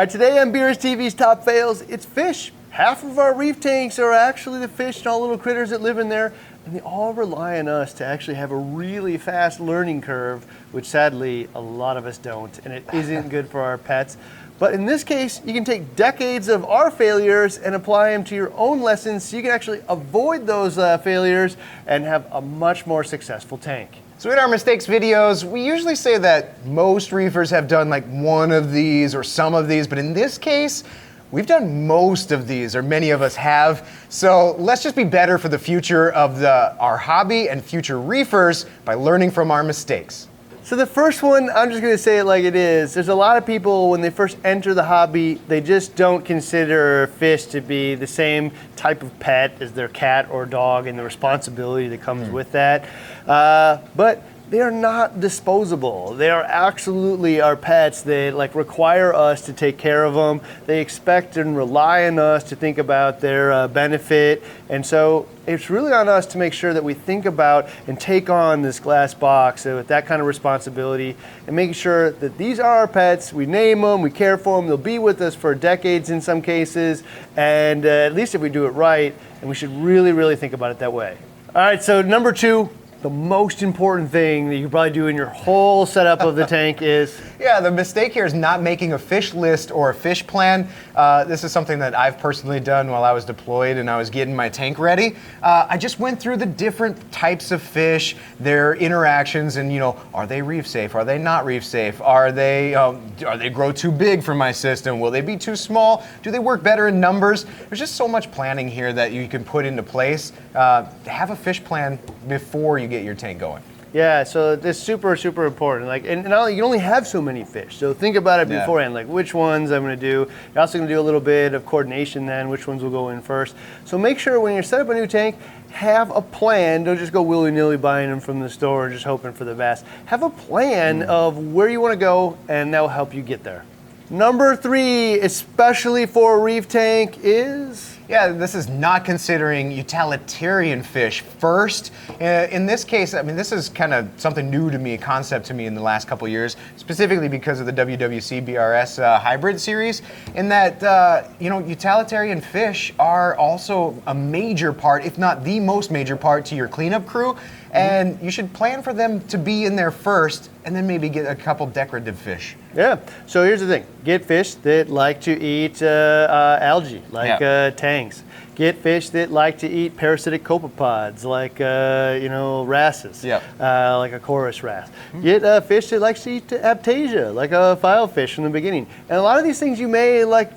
right, today on BRS TV's Top Fails, it's fish. Half of our reef tanks are actually the fish and all little critters that live in there, and they all rely on us to actually have a really fast learning curve, which sadly a lot of us don't, and it isn't good for our pets. But in this case, you can take decades of our failures and apply them to your own lessons so you can actually avoid those uh, failures and have a much more successful tank. So in our mistakes videos, we usually say that most reefers have done like one of these or some of these, but in this case, we've done most of these, or many of us have. So let's just be better for the future of the, our hobby and future reefers by learning from our mistakes. So the first one, I'm just going to say it like it is. There's a lot of people when they first enter the hobby, they just don't consider fish to be the same type of pet as their cat or dog, and the responsibility that comes with that. Uh, but they are not disposable. They are absolutely our pets. They like require us to take care of them. They expect and rely on us to think about their uh, benefit. And so it's really on us to make sure that we think about and take on this glass box with that kind of responsibility and making sure that these are our pets. We name them, we care for them. They'll be with us for decades in some cases. And uh, at least if we do it right, and we should really, really think about it that way. All right, so number two, the most important thing that you probably do in your whole setup of the tank is Yeah, the mistake here is not making a fish list or a fish plan. Uh, this is something that I've personally done while I was deployed and I was getting my tank ready. Uh, I just went through the different types of fish, their interactions, and you know, are they reef safe? Are they not reef safe? Are they um, are they grow too big for my system? Will they be too small? Do they work better in numbers? There's just so much planning here that you can put into place. Uh, have a fish plan before you get your tank going. Yeah, so it's super, super important. Like, and, and only- you only have so many fish, so think about it Yeah. beforehand. Like, which ones I'm going to do. You're also going to do a little bit of coordination then. Which ones will go in first. So make sure when you set up a new tank, have a plan. Don't just go willy nilly buying them from the store and just hoping for the best. Have a plan mm. of where you want to go, and that will help you get there. Number three, especially for a reef tank, is Yeah, this is not considering utilitarian fish first. Uh, in this case, I mean, this is kind of something new to me, a concept to me in the last couple years, specifically because of the WWC BRS uh, hybrid series, in that, uh, you know, utilitarian fish are also a major part, if not the most major part, to your cleanup crew. And you should plan for them to be in there first and then maybe get a couple decorative fish. Yeah. So here's the thing: get fish that like to eat uh, uh, algae, like Yeah. uh, tangs. Get fish that like to eat parasitic copepods, like uh, you know wrasses, Yep. uh, like a chorus wrasse. Get a fish that likes to eat aiptasia, like a filefish from the beginning. And a lot of these things you may like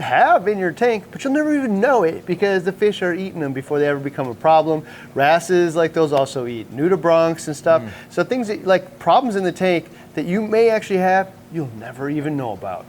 have in your tank, but you'll never even know it because the fish are eating them before they ever become a problem. Wrasses like those also eat nudibranchs and stuff. So things that, like problems in the tank that you may actually have, you'll never even know about.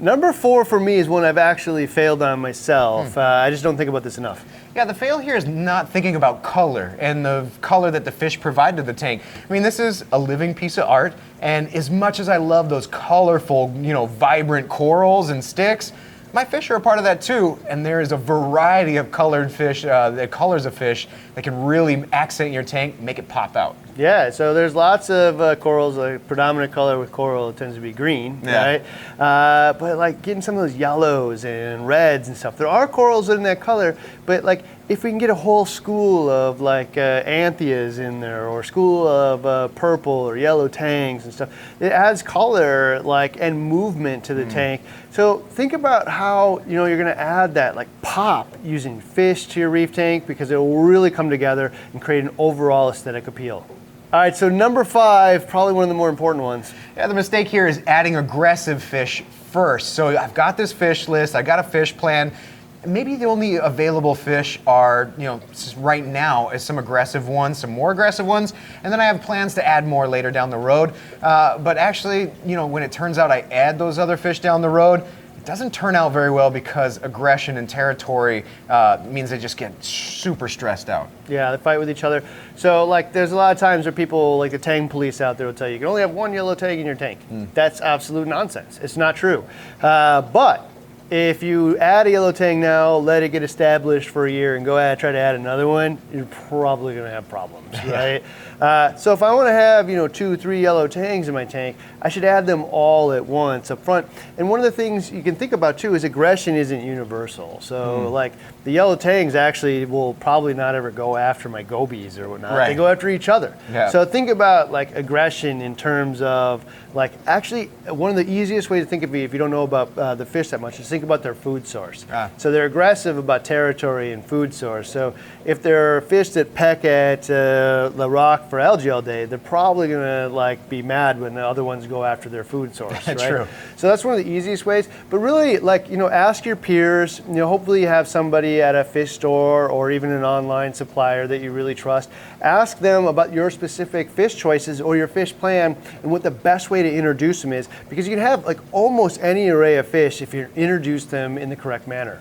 Number four for me is one I've actually failed on myself. Uh, I just don't think about this enough. Yeah, the fail here is not thinking about color and the color that the fish provide to the tank. I mean, this is a living piece of art, and as much as I love those colorful, you know, vibrant corals and sticks, my fish are a part of that too. And there is a variety of colored fish, uh, the colors of fish that can really accent your tank, make it pop out. Yeah, so there's lots of uh, corals. A predominant color with coral tends to be green, Yeah. right? Uh, but like getting some of those yellows and reds and stuff. There are corals in that color, but like if we can get a whole school of like uh, anthias in there, or school of uh, purple or yellow tangs and stuff, it adds color like and movement to the tank. So think about how you know you're going to add that like pop using fish to your reef tank because it will really come together and create an overall aesthetic appeal. All right, so number five, probably one of the more important ones. Yeah, the mistake here is adding aggressive fish first. So I've got this fish list, I got a fish plan. Maybe the only available fish are, you know, right now is some aggressive ones, some more aggressive ones, and then I have plans to add more later down the road. Uh, but actually, you know, when it turns out I add those other fish down the road, doesn't turn out very well because aggression and territory uh, means they just get super stressed out. Yeah, they fight with each other. So, like, there's a lot of times where people, like the tang police out there, will tell you you can only have one yellow tang in your tank. That's absolute nonsense. It's not true. Uh, but if you add a yellow tang now, let it get established for a year, and go add, try to add another one, you're probably going to have problems, right? Uh, so if I want to have you know two, three yellow tangs in my tank, I should add them all at once up front. And one of the things you can think about too is aggression isn't universal. So like the yellow tangs actually will probably not ever go after my gobies or whatnot. They go after each other. Yeah. So think about like aggression in terms of like actually one of the easiest ways to think of it if you don't know about uh, the fish that much is think about their food source. Ah. So they're aggressive about territory and food source. So if there are fish that peck at uh, the rock for algae all day, they're probably gonna like be mad when the other ones go after their food source. right? True. So that's one of the easiest ways. But really, like you know, ask your peers. You know, hopefully you have somebody at a fish store or even an online supplier that you really trust. Ask them about your specific fish choices or your fish plan and what the best way to introduce them is, because you can have like almost any array of fish if you introduce them in the correct manner.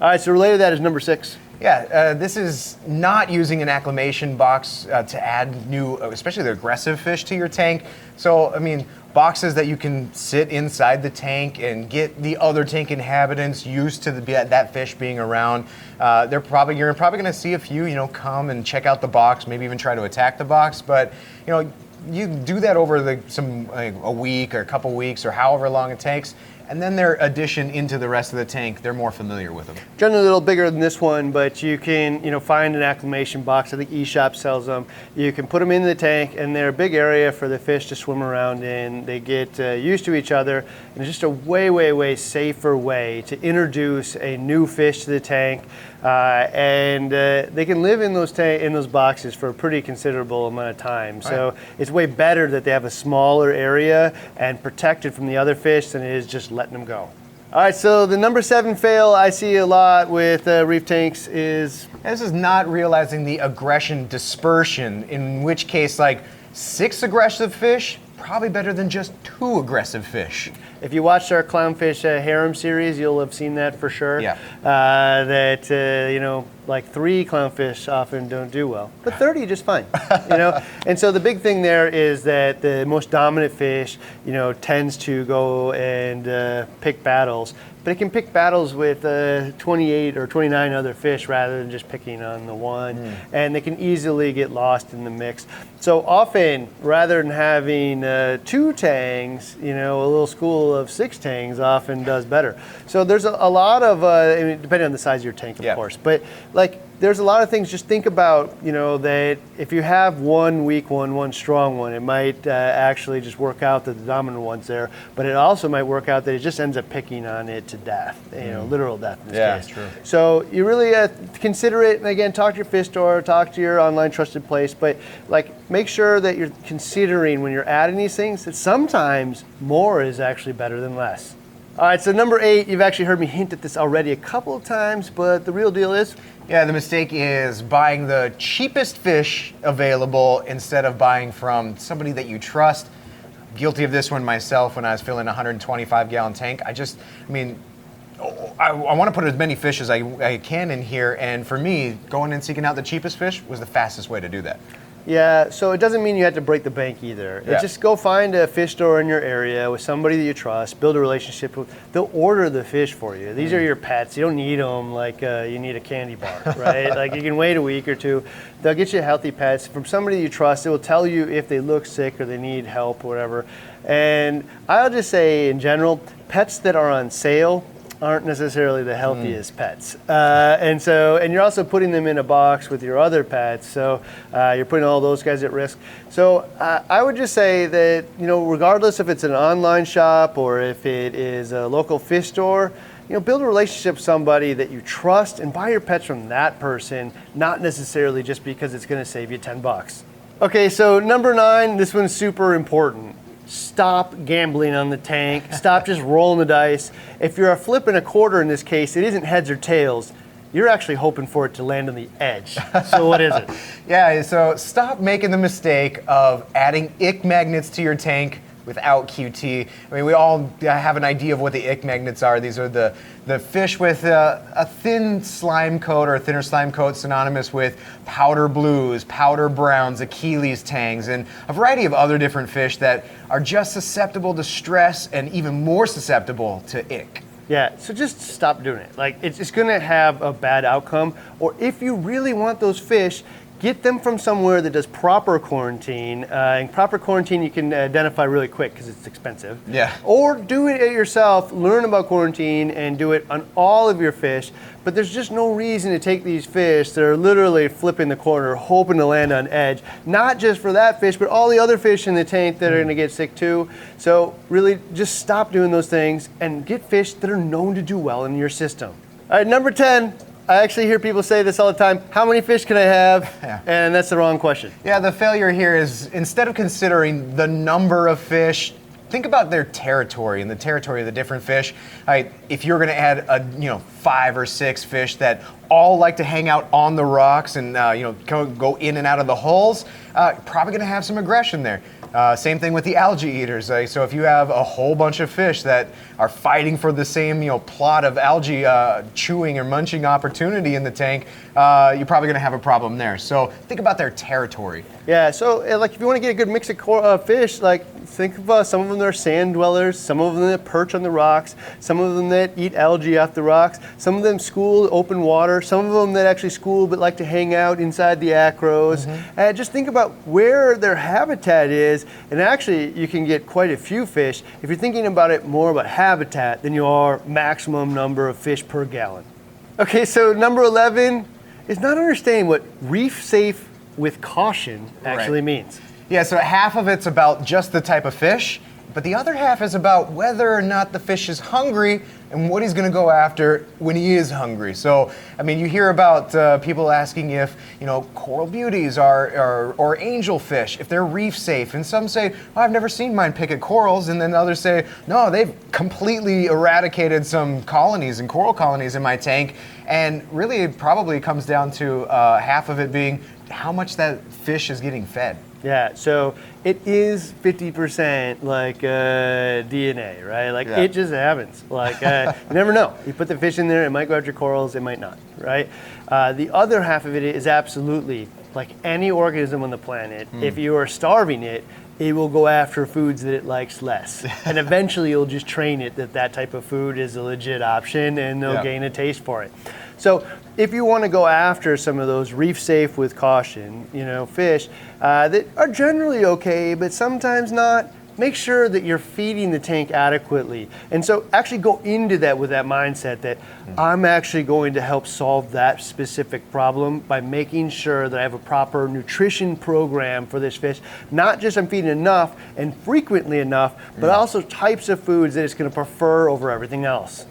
All right. So related to that is number six. Yeah, uh, this is not using an acclimation box uh, to add new, uh, especially the aggressive fish to your tank. So, I mean, boxes that you can sit inside the tank and get the other tank inhabitants used to the, that fish being around. Uh, they're probably you're probably going to see a few, you know, come and check out the box, maybe even try to attack the box. But you know, you do that over the, some like, a week or a couple weeks or however long it takes, and then their addition into the rest of the tank, they're more familiar with them. generally a little bigger than this one, but you can you know find an acclimation box. I think eShop sells them. You can put them in the tank, and they're a big area for the fish to swim around in. They get uh, used to each other, and it's just a way, way, way safer way to introduce a new fish to the tank. Uh, and uh, they can live in those ta- in those boxes for a pretty considerable amount of time. So it's way better that they have a smaller area and protected from the other fish than it is just letting them go. All right, so the number seven fail I see a lot with uh, reef tanks is This is not realizing the aggression dispersion, in which case, like six aggressive fish, probably better than just two aggressive fish. if you watched our clownfish uh, harem series, you'll have seen that for sure. Yeah. Uh, that uh, you know, like three clownfish often don't do well, but thirty just fine. you know, and so the big thing there is that the most dominant fish, you know, tends to go and uh, pick battles. But it can pick battles with uh, 28 or 29 other fish rather than just picking on the one. And they can easily get lost in the mix. So often, rather than having uh, two tangs, you know, a little school of six tangs often does better. So there's a, a lot of, uh, I mean, depending on the size of your tank, of Yeah. course. But like, there's a lot of things. Just think about, you know, that if you have one weak one, one strong one, it might uh, actually just work out that the dominant one's there. But it also might work out that it just ends up picking on it to death, you know, literal death in this Yeah, case. true. So you really uh, consider it, and again, talk to your fish store, talk to your online trusted place, but like make sure that you're considering when you're adding these things that sometimes more is actually better than less. All right, so number eight, you've actually heard me hint at this already a couple of times, but the real deal is Yeah, the mistake is buying the cheapest fish available instead of buying from somebody that you trust. Guilty of this one myself when I was filling a 125 gallon tank. I just, I mean, I, I want to put as many fish as I, I can in here, and for me, going and seeking out the cheapest fish was the fastest way to do that. Yeah, so it doesn't mean you have to break the bank either. Yeah. Just go find a fish store in your area with somebody that you trust, build a relationship with. They'll order the fish for you. These are your pets. You don't need them like uh, you need a candy bar, right? like you can wait a week or two. They'll get you healthy pets from somebody you trust. It will tell you if they look sick or they need help or whatever. And I'll just say in general, pets that are on sale aren't necessarily the healthiest pets. Uh, and so, and you're also putting them in a box with your other pets. So uh, you're putting all those guys at risk. So uh, I would just say that, you know, regardless if it's an online shop or if it is a local fish store, you know, build a relationship with somebody that you trust and buy your pets from that person, not necessarily just because it's going to save you 10 bucks. Okay, so number nine, this one's super important. Stop gambling on the tank. Stop just rolling the dice. If you're a flipping a quarter in this case, it isn't heads or tails. You're actually hoping for it to land on the edge. So what is it? Yeah, so stop making the mistake of adding ick magnets to your tank without QT. I mean, we all have an idea of what the ick magnets are. These are the, the fish with a, a thin slime coat or a thinner slime coat synonymous with powder blues, powder browns, Achilles tangs, and a variety of other different fish that are just susceptible to stress and even more susceptible to ick. Yeah, so just stop doing it. Like it's, it's to have a bad outcome. Or if you really want those fish, get them from somewhere that does proper quarantine. Uh, and proper quarantine you can identify really quick because it's expensive. Yeah. Or do it yourself. Learn about quarantine and do it on all of your fish. But there's just no reason to take these fish that are literally flipping the corner, hoping to land on edge. Not just for that fish, but all the other fish in the tank that are going to get sick too. So really, just stop doing those things and get fish that are known to do well in your system. All right, number ten. I actually hear people say this all the time. How many fish can I have? Yeah. And that's the wrong question. Yeah, the failure here is instead of considering the number of fish, think about their territory and the territory of the different fish. Right, if you're going to add a you know five or six fish that all like to hang out on the rocks and uh, you know go, go in and out of the holes, uh, probably going to have some aggression there. Uh, same thing with the algae eaters. So if you have a whole bunch of fish that are fighting for the same you know plot of algae uh, chewing or munching opportunity in the tank, uh, you're probably going to have a problem there. So think about their territory. Yeah, so uh, like if you want to get a good mix of cor- uh, fish, like think of uh, some of them that are sand dwellers, some of them that perch on the rocks, some of them that eat algae off the rocks, some of them school open water, some of them that actually school but like to hang out inside the acros. And just think about where their habitat is, and actually you can get quite a few fish if you're thinking about it more about habitat than you are maximum number of fish per gallon. Okay, so number 11 is not understanding what reef safe with caution actually Right. means. Yeah, so half of it's about just the type of fish, but the other half is about whether or not the fish is hungry and what he's going to go after when he is hungry. So, I mean, you hear about uh, people asking if, you know, coral beauties are, are or angelfish, if they're reef safe. And some say, oh, I've never seen mine pick at corals. And then others say, no, they've completely eradicated some colonies and coral colonies in my tank. And really, it probably comes down to uh, half of it being how much that fish is getting fed. Yeah, so it is 50% like uh, DNA, right? Like Yeah. it just happens. Like uh, you never know. You put the fish in there, it might go after corals, it might not, right? Uh, the other half of it is absolutely like any organism on the planet. If you are starving it, it will go after foods that it likes less, and eventually you'll just train it that that type of food is a legit option, and they'll Yeah. gain a taste for it. So if you want to go after some of those reef safe with caution, you know, fish uh, that are generally okay, but sometimes not, make sure that you're feeding the tank adequately. And so actually go into that with that mindset that I'm actually going to help solve that specific problem by making sure that I have a proper nutrition program for this fish. Not just I'm feeding enough and frequently enough, but also types of foods that it's going to prefer over everything else.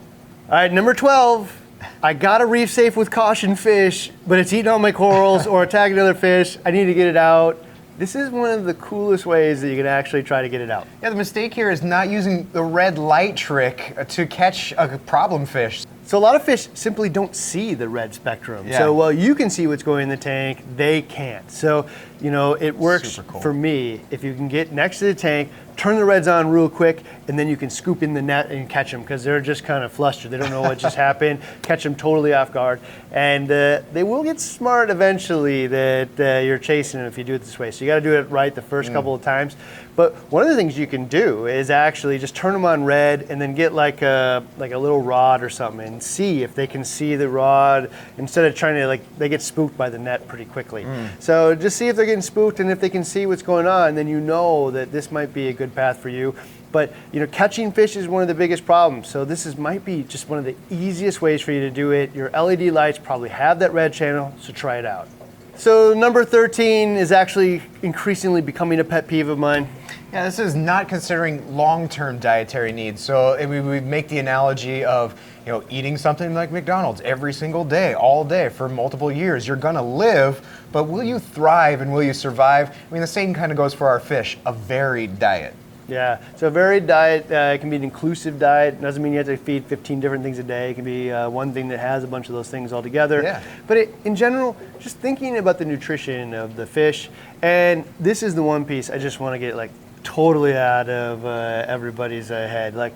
All right, number 12. I got a reef safe with caution fish, but it's eating all my corals or attacking other fish. I need to get it out. This is one of the coolest ways that you can actually try to get it out. Yeah, the mistake here is not using the red light trick uh, to catch a problem fish. So a lot of fish simply don't see the red spectrum. Yeah. So while you can see what's going in the tank, they can't. So, you know, it works cool. for me if you can get next to the tank, turn the reds on real quick, and then you can scoop in the net and catch them because they're just kind of flustered. They don't know what just happened. Catch them totally off guard, and uh, they will get smart eventually that uh, you're chasing them if you do it this way. So you got to do it right the first Mm. couple of times. But one of the things you can do is actually just turn them on red and then get like a like a little rod or something and see if they can see the rod instead of trying to like they get spooked by the net pretty quickly. So just see if they're getting spooked and if they can see what's going on, then you know that this might be a good path for you. But you know, catching fish is one of the biggest problems. So this is might be just one of the easiest ways for you to do it. Your LED lights probably have that red channel, so try it out. So number 13 is actually increasingly becoming a pet peeve of mine. Yeah, this is not considering long-term dietary needs. So we we make the analogy of you know eating something like McDonald's every single day, all day for multiple years. You're gonna live, but will you thrive and will you survive? I mean, the same kind of goes for our fish. A varied diet. Yeah, so a varied diet uh, can be an inclusive diet. It Doesn't mean you have to feed 15 different things a day. It can be uh, one thing that has a bunch of those things all together. Yeah. But it, in general, just thinking about the nutrition of the fish, and this is the one piece I just want to get like totally out of uh, everybody's uh, head. Like,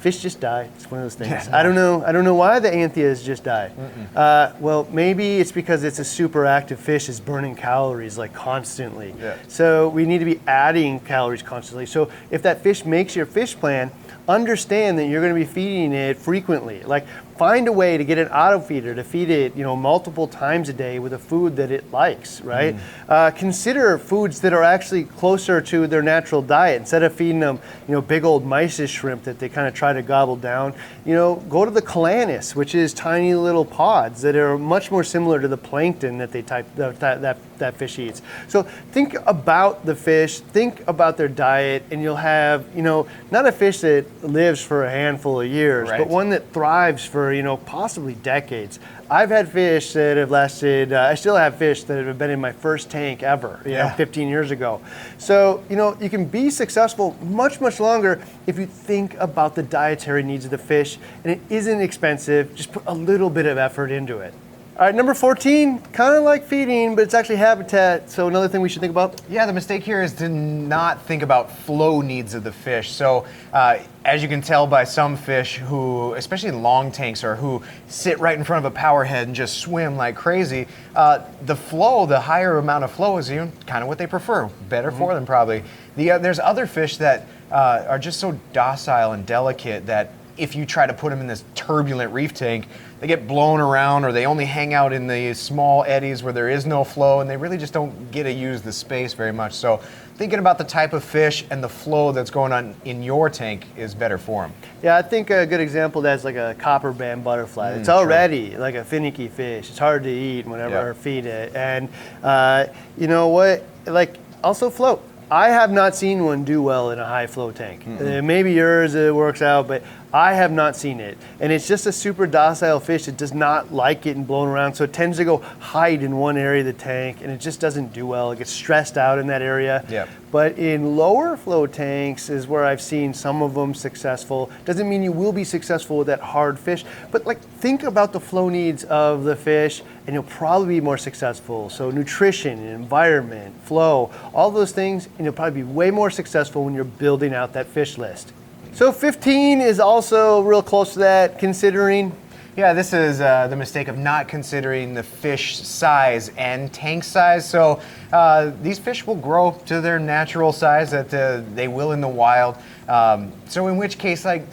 fish just die. It's one of those things. I don't know. I don't know why the anthias just die. Uh, well, maybe it's because it's a super active fish. It's burning calories like constantly. Yeah. So we need to be adding calories constantly. So if that fish makes your fish plan, understand that you're going to be feeding it frequently. Like find a way to get an auto feeder to feed it, you know, multiple times a day with a food that it likes. Right. Uh, consider foods that are actually closer to their natural diet instead of feeding them, you know, big old mysis shrimp that they kind of try to gobble down. You know, go to the calanus, which is tiny little pods that are much more similar to the plankton that they type that that, that, fish eats. So think about the fish, think about their diet, and you'll have, you know, not a fish that lives for a handful of years, Right. but one that thrives for, you know, possibly decades. I've had fish that have lasted, uh, I still have fish that have been in my first tank ever, you know, Yeah. 15 years ago. So, you know, you can be successful much, much longer if you think about the dietary needs of the fish and it isn't expensive. Just put a little bit of effort into it. All right, number 14, kind of like feeding, but it's actually habitat. So, another thing we should think about. Yeah, the mistake here is to not think about flow needs of the fish. So, uh, as you can tell by some fish who, especially in long tanks or who sit right in front of a power head and just swim like crazy, uh, the flow, the higher amount of flow is you know, kind of what they prefer. Better for them, probably. The, uh, there's other fish that uh, are just so docile and delicate that if you try to put them in this turbulent reef tank, they get blown around or they only hang out in the small eddies where there is no flow and they really just don't get to use the space very much. So, thinking about the type of fish and the flow that's going on in your tank is better for them. Yeah, I think a good example that's like a copper band butterfly. it's sure. already like a finicky fish. It's hard to eat whenever. I feed it. And uh, you know what? Like also float. I have not seen one do well in a high flow tank. Uh, maybe yours it works out, but I have not seen it. And it's just a super docile fish that does not like getting blown around. So it tends to go hide in one area of the tank and it just doesn't do well. It gets stressed out in that area. Yep. But in lower flow tanks is where I've seen some of them successful. Doesn't mean you will be successful with that hard fish, but like think about the flow needs of the fish and you'll probably be more successful. So nutrition, environment, flow, all those things, and you'll probably be way more successful when you're building out that fish list. So 15 is also real close to that, considering Yeah, this is uh, the mistake of not considering the fish size and tank size. So uh, these fish will grow to their natural size that uh, they will in the wild. Um, so in which case, like,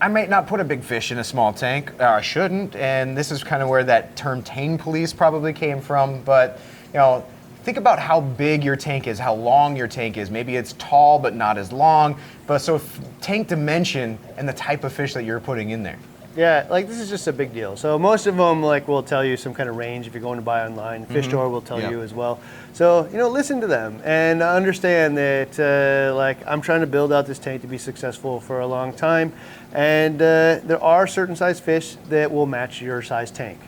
I might not put a big fish in a small tank, or I shouldn't. And this is kind of where that term tang police probably came from. But you know. Think about how big your tank is, how long your tank is. Maybe it's tall but not as long. But so f- tank dimension and the type of fish that you're putting in there. Yeah, like this is just a big deal. So most of them like will tell you some kind of range if you're going to buy online. Fish store will tell Yeah. you as well. So you know, listen to them and understand that uh, like I'm trying to build out this tank to be successful for a long time, and uh, there are certain size fish that will match your size tank.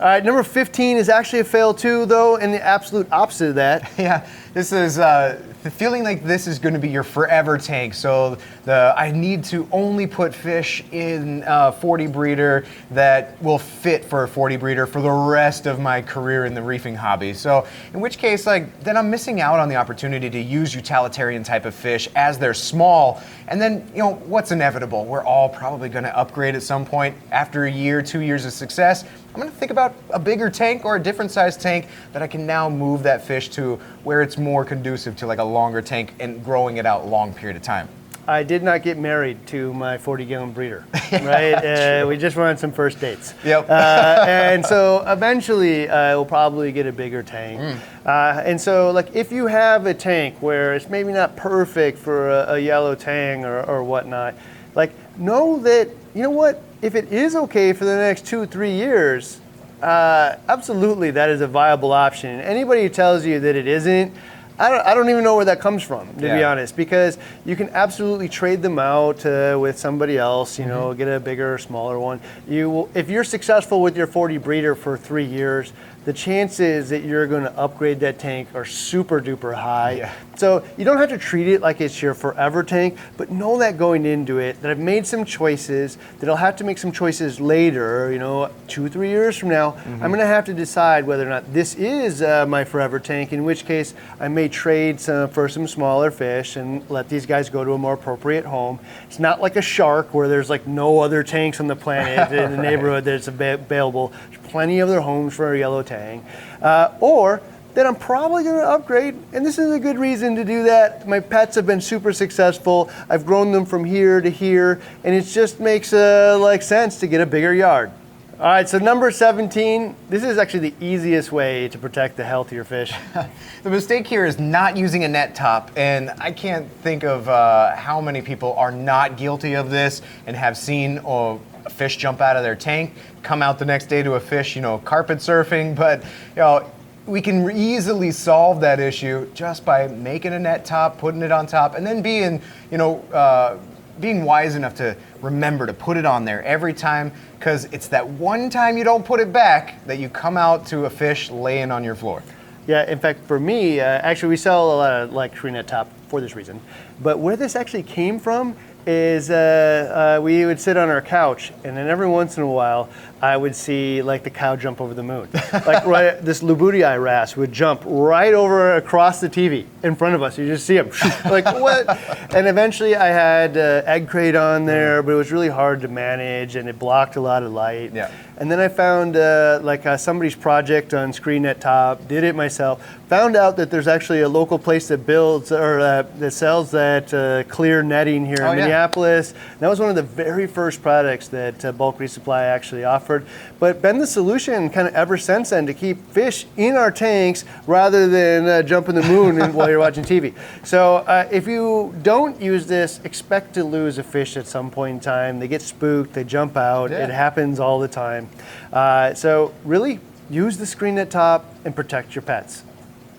All right, number 15 is actually a fail too, though, and the absolute opposite of that. Yeah, this is uh, feeling like this is going to be your forever tank. So the I need to only put fish in a 40 breeder that will fit for a 40 breeder for the rest of my career in the reefing hobby. So in which case, like then I'm missing out on the opportunity to use utilitarian type of fish as they're small. And then you know what's inevitable? We're all probably going to upgrade at some point after a year, two years of success. I'm going to think about a bigger tank or a different size tank that I can now move that fish to where it's more conducive to like a longer tank and growing it out long period of time. I did not get married to my 40 gallon breeder, right? uh, we just went on some first dates. Yep. Uh, and so eventually uh, we'll probably get a bigger tank. Uh, and so, like, if you have a tank where it's maybe not perfect for a, a yellow tang or, or whatnot, like, know that, you know what? If it is okay for the next two, three years, uh, absolutely that is a viable option. Anybody who tells you that it isn't, I don't, I don't even know where that comes from, to be honest, because you can absolutely trade them out uh, with somebody else. You know, get a bigger, or smaller one. You, will, if you're successful with your 40 breeder for three years, the chances that you're going to upgrade that tank are super duper high. Yeah. So you don't have to treat it like it's your forever tank, but know that going into it that I've made some choices that I'll have to make some choices later. You know, two three years from now, I'm going to have to decide whether or not this is uh, my forever tank. In which case, I may trade some for some smaller fish and let these guys go to a more appropriate home. It's not like a shark where there's like no other tanks on the planet in the neighborhood that's available. There's plenty of their homes for a yellow tang, uh, or that I'm probably going to upgrade. And this is a good reason to do that. My pets have been super successful. I've grown them from here to here, and it just makes uh, like sense to get a bigger yard. All right, so number 17, this is actually the easiest way to protect the health of your fish. The mistake here is not using a net top, and I can't think of uh, how many people are not guilty of this and have seen a fish jump out of their tank, come out the next day to a fish, you know, carpet surfing. But you know, we can easily solve that issue just by making a net top, putting it on top, and then being, you know, uh, being wise enough to remember to put it on there every time, because it's that one time you don't put it back that you come out to a fish laying on your floor. Yeah, in fact, for me, uh, actually, we sell a lot of like Trina top for this reason. But where this actually came from is uh, uh, we would sit on our couch, and then every once in a while, I would see like the cow jump over the moon. like right, this Lubutii wrasse would jump right over across the TV in front of us. You just see him, like what? And eventually, I had uh, egg crate on there, but it was really hard to manage, and it blocked a lot of light. Yeah. And then I found uh, like uh, somebody's project on Screen ScreenNet Top, did it myself. Found out that there's actually a local place that builds or uh, that sells that uh, clear netting here Oh, in yeah. Minneapolis. And that was one of the very first products that uh, Bulk Reef Supply actually offered. But been the solution kind of ever since then to keep fish in our tanks rather than uh, jumping the moon while you're watching TV. So uh, if you don't use this, expect to lose a fish at some point in time. They get spooked, they jump out. Yeah. It happens all the time. Uh, so really use the screen at top and protect your pets.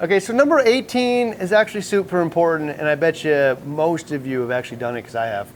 Okay, so number 18 is actually super important, and I bet you most of you have actually done it because I have.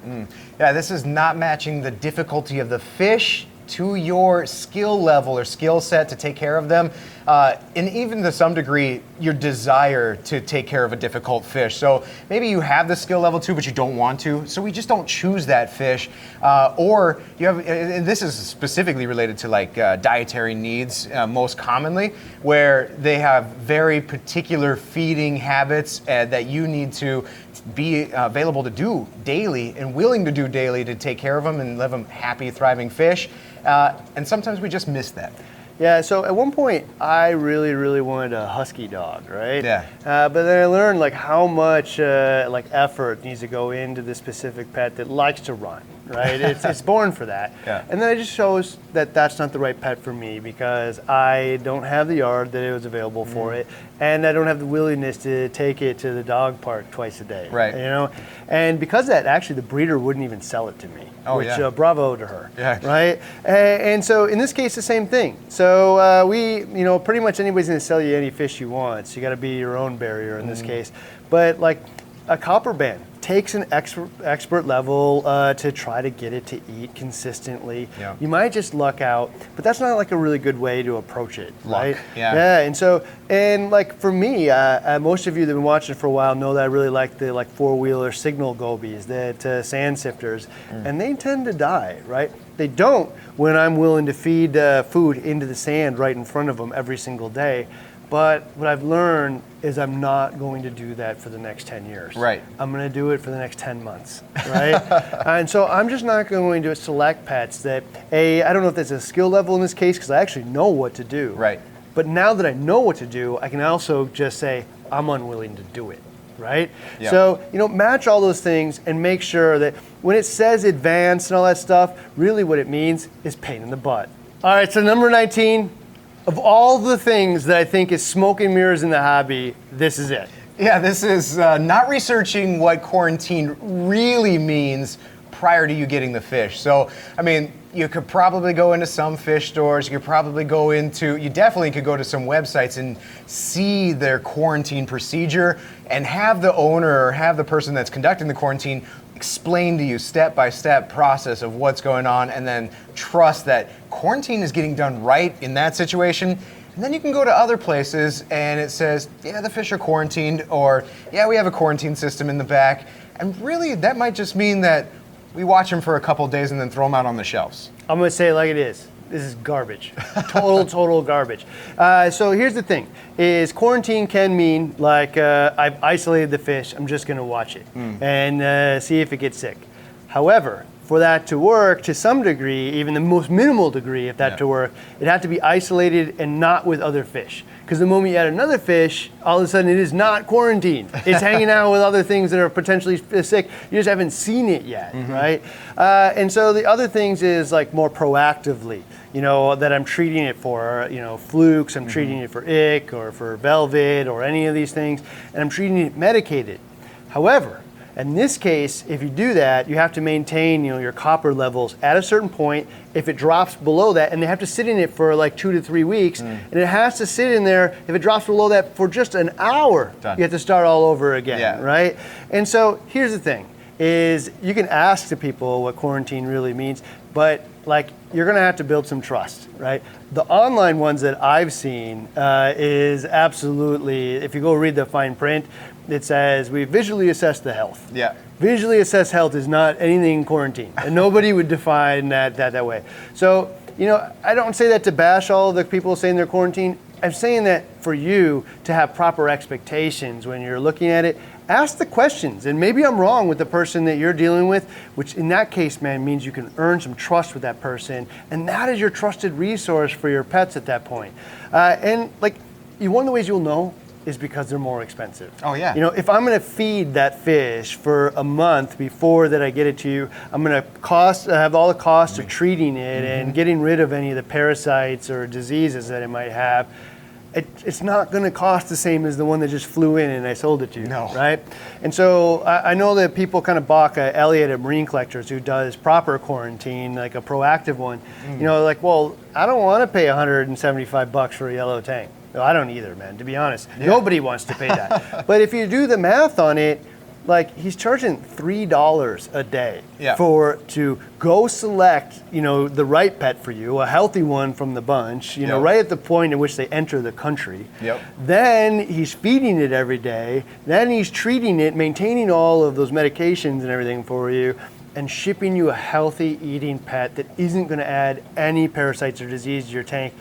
Yeah, this is not matching the difficulty of the fish to your skill level or skill set to take care of them, uh, and even to some degree, your desire to take care of a difficult fish. So maybe you have the skill level too, but you don't want to. So we just don't choose that fish, uh, or you have. And this is specifically related to like uh, dietary needs, uh, most commonly, where they have very particular feeding habits uh, that you need to be uh, available to do daily and willing to do daily to take care of them and live them happy, thriving fish. Uh, and sometimes we just miss that. Yeah, so at one point I really, really wanted a husky dog, right? Yeah. Uh, but then I learned like how much uh, like effort needs to go into this specific pet that likes to run, right? it's, it's born for that. Yeah. And then it just shows that that's not the right pet for me because I don't have the yard that it was available for Mm. it, and I don't have the willingness to take it to the dog park twice a day. Right. You know, and because of that, actually, the breeder wouldn't even sell it to me. Oh, which yeah. uh, bravo to her. Yeah. Right. A- And so in this case, the same thing. So uh, we, you know, pretty much anybody's going to sell you any fish you want. So you got to be your own barrier in this Mm. case. But like a copper band takes an expert, expert level uh, to try to get it to eat consistently. Yeah. You might just luck out, but that's not like a really good way to approach it, Luck, right? yeah. Yeah. And so, and like for me, uh, uh, most of you that have been watching for a while know that I really like the like four wheeler signal gobies, that uh, sand sifters, Mm. and they tend to die, right? They don't when I'm willing to feed uh, food into the sand right in front of them every single day. But what I've learned is I'm not going to do that for the next 10 years. Right. I'm going to do it for the next 10 months, right? and so I'm just not going to select pets that, A, I don't know if there's a skill level in this case because I actually know what to do. Right. But now that I know what to do, I can also just say, I'm unwilling to do it, right? Yeah. So, you know, match all those things and make sure that when it says advanced and all that stuff, really what it means is pain in the butt. All right, so number 19, of all the things that I think is smoke and mirrors in the hobby, this is it. Yeah, this is uh, not researching what quarantine really means prior to you getting the fish. So, I mean, you could probably go into some fish stores. You could probably go into, you definitely could go to some websites and see their quarantine procedure and have the owner or have the person that's conducting the quarantine explain to you step by step process of what's going on and then trust that quarantine is getting done right in that situation And then you can go to other places and it says, yeah, the fish are quarantined, or yeah, we have a quarantine system in the back. And really, that might just mean that we watch them for a couple days and then throw them out on the shelves. I'm gonna say it like it is. This is garbage. total, total garbage. Uh, so here's the thing: is quarantine can mean like uh, I've isolated the fish. I'm just gonna watch it and uh, see if it gets sick. However, for that to work to some degree, even the most minimal degree, if that Yeah. to work, it had to be isolated and not with other fish. Because the moment you add another fish, all of a sudden it is not quarantined. It's hanging out with other things that are potentially sick. You just haven't seen it yet, right? Uh, and so the other things is like more proactively, you know, that I'm treating it for. You know, flukes, I'm treating it for ick or for velvet or any of these things, and I'm treating it medicated. However, in this case, if you do that, you have to maintain you know, your copper levels at a certain point. If it drops below that, and they have to sit in it for like two to three weeks, Mm. and it has to sit in there. If it drops below that for just an hour, Done. you have to start all over again, Yeah. right? And so here's the thing: is you can ask the people what quarantine really means, but like you're gonna have to build some trust, right? The online ones that I've seen uh, is absolutely. If you go read the fine print, it says we visually assess the health. Yeah. Visually assess health is not anything in quarantine, and nobody would define that, that that way. So, you know, I don't say that to bash all the people saying they're quarantined. I'm saying that for you to have proper expectations when you're looking at it. Ask the questions, and maybe I'm wrong with the person that you're dealing with, which in that case, man, means you can earn some trust with that person, and that is your trusted resource for your pets at that point. Uh, and like, you, one of the ways you'll know is because they're more expensive. Oh, yeah. You know, if I'm going to feed that fish for a month before that I get it to you, I'm going to cost have all the costs of treating it Mm-hmm. and getting rid of any of the parasites or diseases that it might have. It, it's not going to cost the same as the one that just flew in and I sold it to you, No. right? And so I, I know that people kind of balk at Elliot at Marine Collectors who does proper quarantine, like a proactive one. Mm. You know, like, well, I don't want to pay 175 bucks for a yellow tang. I don't either, man. To be honest, nobody wants to pay that. but if you do the math on it, like he's charging three dollars a day Yeah. for to go select, you know, the right pet for you, a healthy one from the bunch, you know, right at the point in which they enter the country. Yep. Then he's feeding it every day. Then he's treating it, maintaining all of those medications and everything for you, and shipping you a healthy eating pet that isn't going to add any parasites or disease to your tank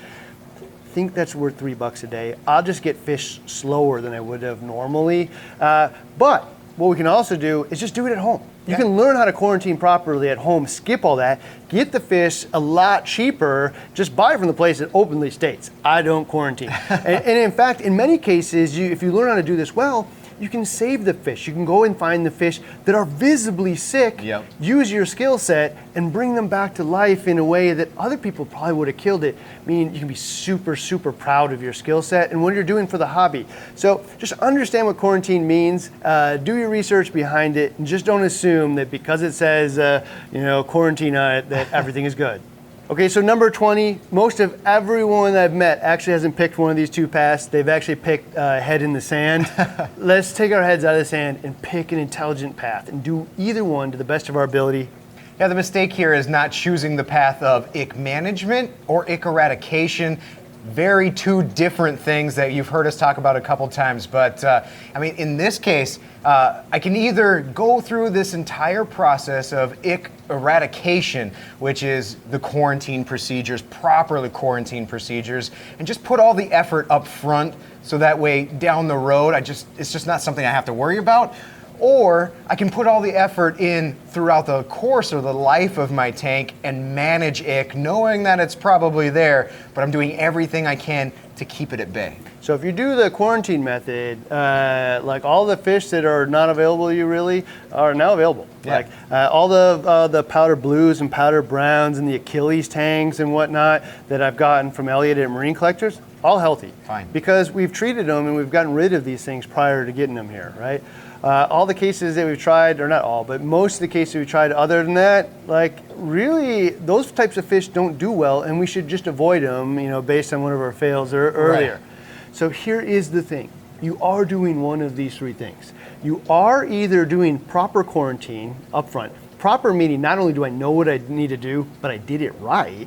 think that's worth three bucks a day. I'll just get fish slower than I would have normally. Uh, but what we can also do is just do it at home. You Yeah. can learn how to quarantine properly at home, skip all that, get the fish a lot cheaper, just buy from the place that openly states, I don't quarantine. and, and in fact, in many cases, you, if you learn how to do this well, you can save the fish. You can go and find the fish that are visibly sick, Yep. use your skill set and bring them back to life in a way that other people probably would have killed it. I mean, you can be super, super proud of your skill set and what you're doing for the hobby. So just understand what quarantine means, uh, do your research behind it, and just don't assume that because it says, uh, you know, quarantine on it, that everything is good. Okay, so number 20, most of everyone I've met actually hasn't picked one of these two paths. They've actually picked uh, head in the sand. Let's take our heads out of the sand and pick an intelligent path and do either one to the best of our ability. Yeah, the mistake here is not choosing the path of ick management or ick eradication. Very two different things that you've heard us talk about a couple times. But uh, I mean, in this case, uh, I can either go through this entire process of ick eradication, which is the quarantine procedures, properly quarantine procedures, and just put all the effort up front so that way down the road, I just it's just not something I have to worry about or I can put all the effort in throughout the course or the life of my tank and manage ick, knowing that it's probably there, but I'm doing everything I can to keep it at bay. So if you do the quarantine method, uh, like all the fish that are not available to you really are now available. Yeah. Like uh, all the uh, the powder blues and powder browns and the Achilles tangs and whatnot that I've gotten from Elliott at Marine Collectors, all healthy. Fine. Because we've treated them and we've gotten rid of these things prior to getting them here, right? Uh, all the cases that we've tried, or not all, but most of the cases we've tried, other than that, like really, those types of fish don't do well, and we should just avoid them, you know, based on one of our fails or, earlier. So here is the thing you are doing one of these three things. You are either doing proper quarantine up front. Proper meaning not only do I know what I need to do, but I did it right,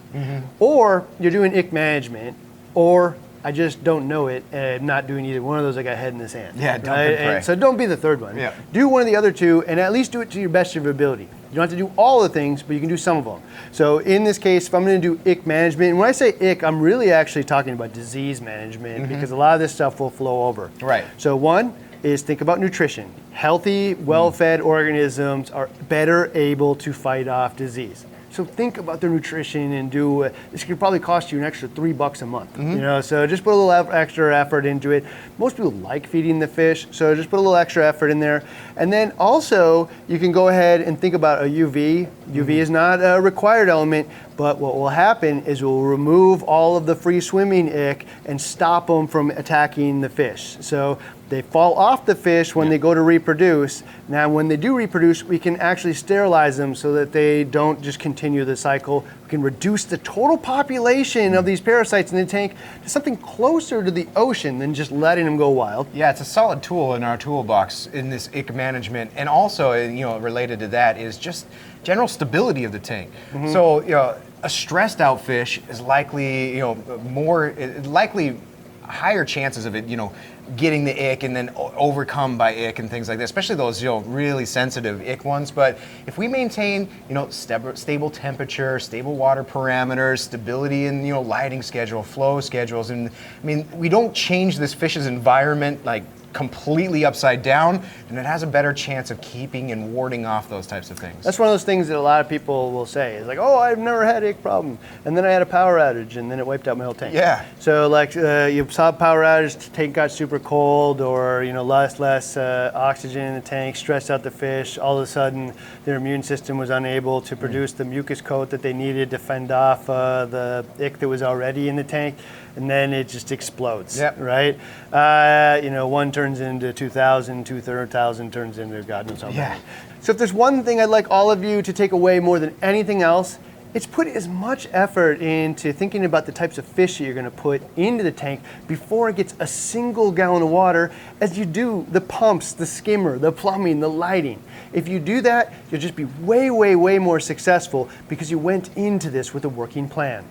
or you're doing ick management, or I just don't know it, and I'm not doing either one of those. I got head in the sand. Yeah, dump right? and pray. And so don't be the third one. Yeah. Do one of the other two, and at least do it to your best of your ability. You don't have to do all the things, but you can do some of them. So in this case, if I'm going to do ick management, and when I say ick, I'm really actually talking about disease management because a lot of this stuff will flow over. Mm-hmm. Right. So one is think about nutrition. Healthy, well-fed organisms are better able to fight off disease. So think about their nutrition and do. Uh, this could probably cost you an extra three bucks a month. Mm-hmm. You know, so just put a little extra effort into it. Most people like feeding the fish, so just put a little extra effort in there. And then also you can go ahead and think about a UV. UV mm-hmm. is not a required element, but what will happen is we'll remove all of the free swimming ick and stop them from attacking the fish. So they fall off the fish when they go to reproduce. Now, when they do reproduce, we can actually sterilize them so that they don't just continue the cycle. We can reduce the total population of mm. these parasites in the tank to something closer to the ocean than just letting them go wild. Yeah, it's a solid tool in our toolbox in this ick management, and also, uh, you know, related to that is just general stability of the tank. So, you know, a stressed out fish is likely, you know, more uh, likely higher chances of it, you know, getting the ick and then overcome by ick and things like that, especially those, you know, really sensitive ick ones. But if we maintain, you know, stab- stable temperature, stable water parameters, stability in, you know, lighting schedule, flow schedules, and I mean, we don't change this fish's environment like completely upside down, and it has a better chance of keeping and warding off those types of things. That's one of those things that a lot of people will say. It's like, oh, I've never had a problem. And then I had a power outage and then it wiped out my whole tank. Yeah. So like uh, you saw a power outage, the tank got super cold or, you know, less, less uh, oxygen in the tank, stressed out the fish. All of a sudden their immune system was unable to produce the mucus coat that they needed to fend off uh, the ick that was already in the tank. And then it just explodes, Yep. right? Uh, you know, one turns into 2,000, 2,000 turns into God knows how many. Yeah. So if there's one thing I'd like all of you to take away more than anything else, it's put as much effort into thinking about the types of fish that you're going to put into the tank before it gets a single gallon of water as you do the pumps, the skimmer, the plumbing, the lighting. If you do that, you'll just be way, way, way more successful because you went into this with a working plan.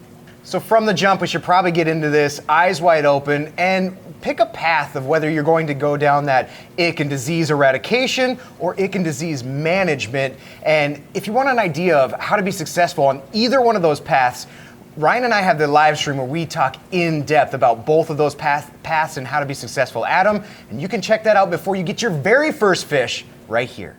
So from the jump, we should probably get into this eyes wide open and pick a path of whether you're going to go down that ick and disease eradication or ick and disease management. And if you want an idea of how to be successful on either one of those paths, Ryan and I have the live stream where we talk in depth about both of those path, paths and how to be successful at them. And you can check that out before you get your very first fish right here.